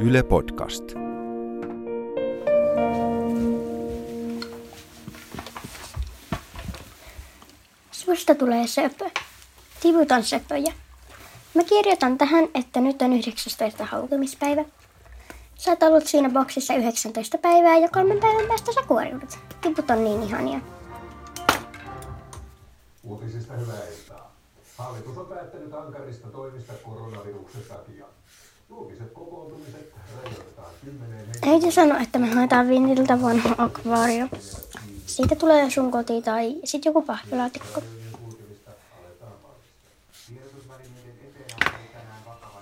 Yle Podcast. Susta tulee söpö. Tiputan söpöjä. Mä kirjoitan tähän, että nyt on 19. hautumispäivä. Sä oot ollut siinä boksissa 19 päivää ja kolmen päivän päästä sä kuoriudut. Tiput on niin ihania. Uutisista hyvää iltaa. Hallitus on päättänyt ankarista toimista koronaviruksen takia. Julkiset kokoontumiset rajoitetaan 10 Äiti sanoi, että me haetaan vintiltä vanha akvaario. Siitä tulee sun koti tai sit joku pahvilaatikko.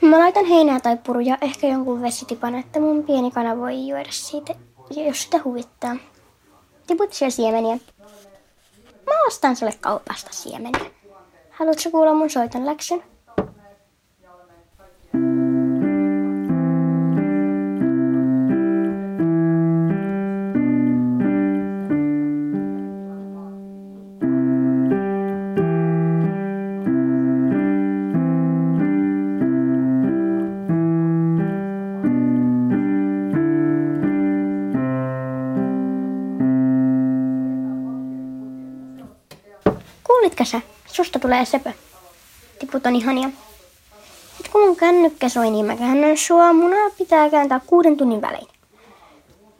Mä laitan heinää tai puruja, ehkä jonkun vesitipan, että mun pieni kana voi juoda siitä, jos sitä huvittaa. Siellä siemeniä. Mä ostan sulle kaupasta siemeniä. Haluatko kuulla mun soiton läksyn? Kuulitko sä? Susta tulee söpö. Tiput on ihania. Nyt kun mun kännykkä soi, niin mä käännän sua. Munaa pitää kääntää kuuden tunnin välein.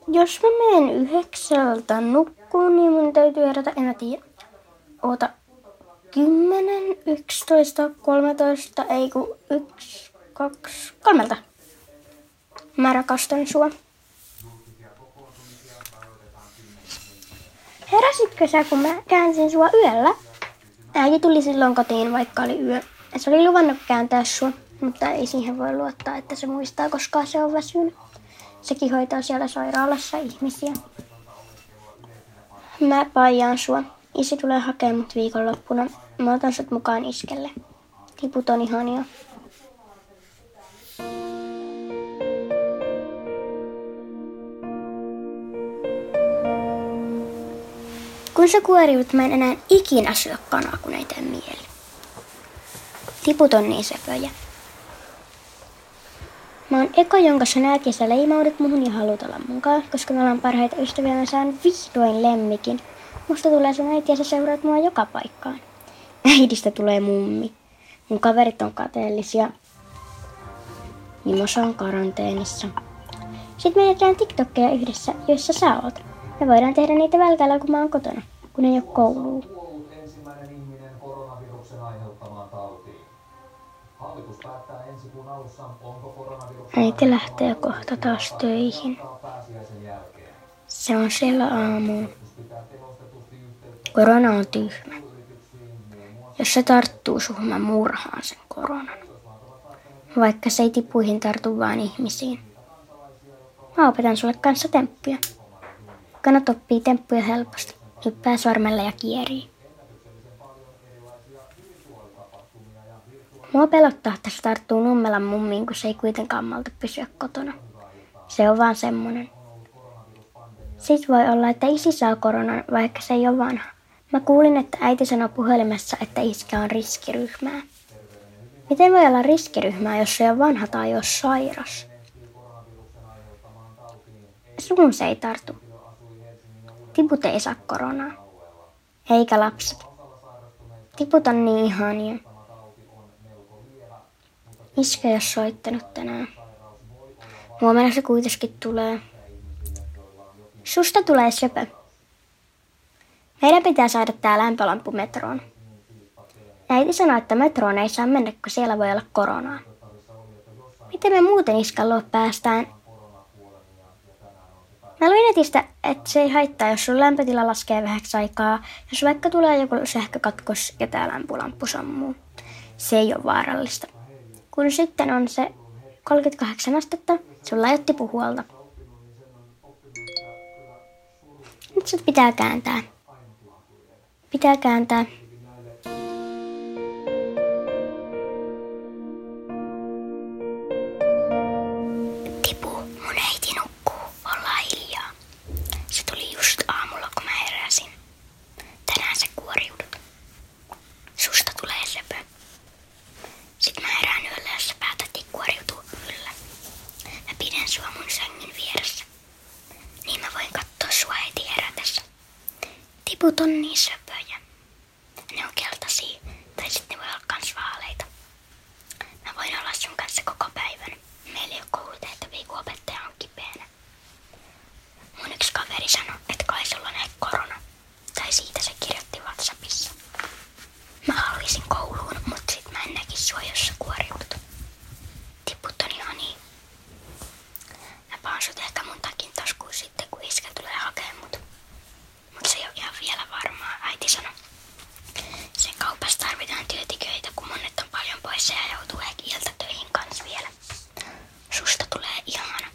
Jos mä menen yhdeksältä nukkuun, niin mun täytyy herätä, en mä tiedä. Oota, kymmenen, yksitoista, kolmetoista, ei ku yksi, kaksi, kolmelta. Mä rakastan sua. Heräsitkö sä, kun mä käänsin sua yöllä? Äiti tuli silloin kotiin, vaikka oli yö. Se oli luvannut kääntää sua, mutta ei siihen voi luottaa, että se muistaa, koska se on väsynyt. Sekin hoitaa siellä sairaalassa ihmisiä. Mä paijaan sua. Isi tulee hakemaan mut viikonloppuna. Mä otan sut mukaan iskelle. Tiput on ihania. Kun sä kuoriut, mä en enää ikinä syö kanaa, kun ei tee mieli. Tiput on niin söpöjä. Mä oon eka, jonka sä näet ja sä leimaudut muhun ja haluat olla mukaan, koska me ollaan parhaita ystäviä mä saan vihdoin lemmikin. Musta tulee sun äiti ja sä seuraat mua joka paikkaan. Äidistä tulee mummi. Mun kaverit on kateellisia. Mimosa on karanteenissa. Sitten me tehdään TikTokkeja yhdessä, joissa sä oot. Me voidaan tehdä niitä välkällä, kun mä oon kotona, kun ei ole koulua. ensimmäinen ihminen koronaviruksen aiheuttamaan tautiin. Hallitus päättää ensi kuun alussa, onko koronaviruksen Äiti lähtee kohta taas töihin. Se on siellä aamuun. Korona on tyhmä. Jos se tarttuu suhun, mä murhaan sen koronan. Vaikka se ei tipuihin tartu vaan ihmisiin. Mä opetan sulle kanssa temppuja. Kannat oppii temppuja helposti. Hyppää sormella ja kierii. Mua pelottaa, että se tarttuu nummelan mummiin, kun se ei kuitenkaan malta pysyä kotona. Se on vaan semmonen. Sitten voi olla, että isi saa koronan, vaikka se ei ole vanha. Mä kuulin, että äiti sanoi puhelimessa, että iskä on riskiryhmää. Miten voi olla riskiryhmää, jos se on vanha tai jos sairas? Sun se ei tartu. Tiput ei saa koronaa. Eikä lapset. Tiput on niin ihania. Iskä ole soittanut tänään. Huomenna se kuitenkin tulee. Susta tulee söpö. Meidän pitää saada tää lämpölamppu metroon. Äiti sanoi, että metroon ei saa mennä, kun siellä voi olla koronaa. Miten me muuten iskalloa päästään? Mä luin netistä, että se ei haittaa, jos sun lämpötila laskee vähäksi aikaa, jos vaikka tulee joku sähkökatkos ja tää lämpölamppu sammuu. Se ei ole vaarallista. Kun sitten on se 38 astetta, sulla ei ole tipuhuolta. Nyt sut pitää kääntää. Pitää kääntää. Pidän sua mun sängyn vieressä. Niin mä voin katsoa sua heti herätessä. Tiput niin söpöjä. Ne on keltaisia, tai sitten ne voi olla kans vaaleita. Mä voin olla sun kanssa koko päivän. Meillä ei ole koulutehtäviä, kun opettaja on kipeänä. Mun yksi kaveri sanoi, että kai sulla näin korona. Tai siitä se kirjoitti Whatsappissa. Mä haluaisin kouluun, mutta sit mä en näkis sua, jos sä kuoriudut. Tiput on ihania. Mä paan sut ehkä mun takin taskuun sitten, kun iskä tulee hakemaan mut. Mut se ei ole ihan vielä sanoi. Sen kaupassa tarvitaan työntekijöitä, kun monet on paljon poissa ja joutuu ehkä ilta töihin kans vielä. Susta tulee ihana.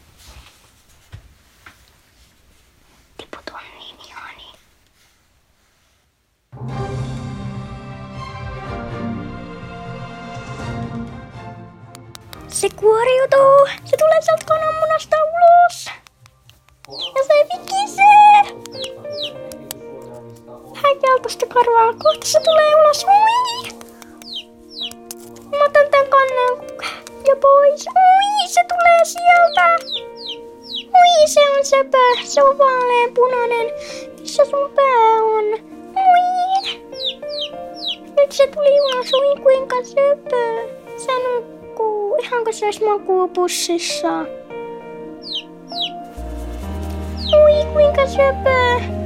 Tiput on niin ihania. Se kuoriutuu. Se tulee sieltä kananmunasta ulos. Keltaista karvaa. Kohta se tulee ulos. Ui! Mä otan tän kannan ja pois. Ui, se tulee sieltä. Ui, se on söpö. Se on vaalean punainen. Missä sun pää on? Ui! Nyt se tuli ulos. Ui, kuinka söpö. Se nukkuu. Ihan kuin se olisi makuupussissa. Ui, kuinka söpö.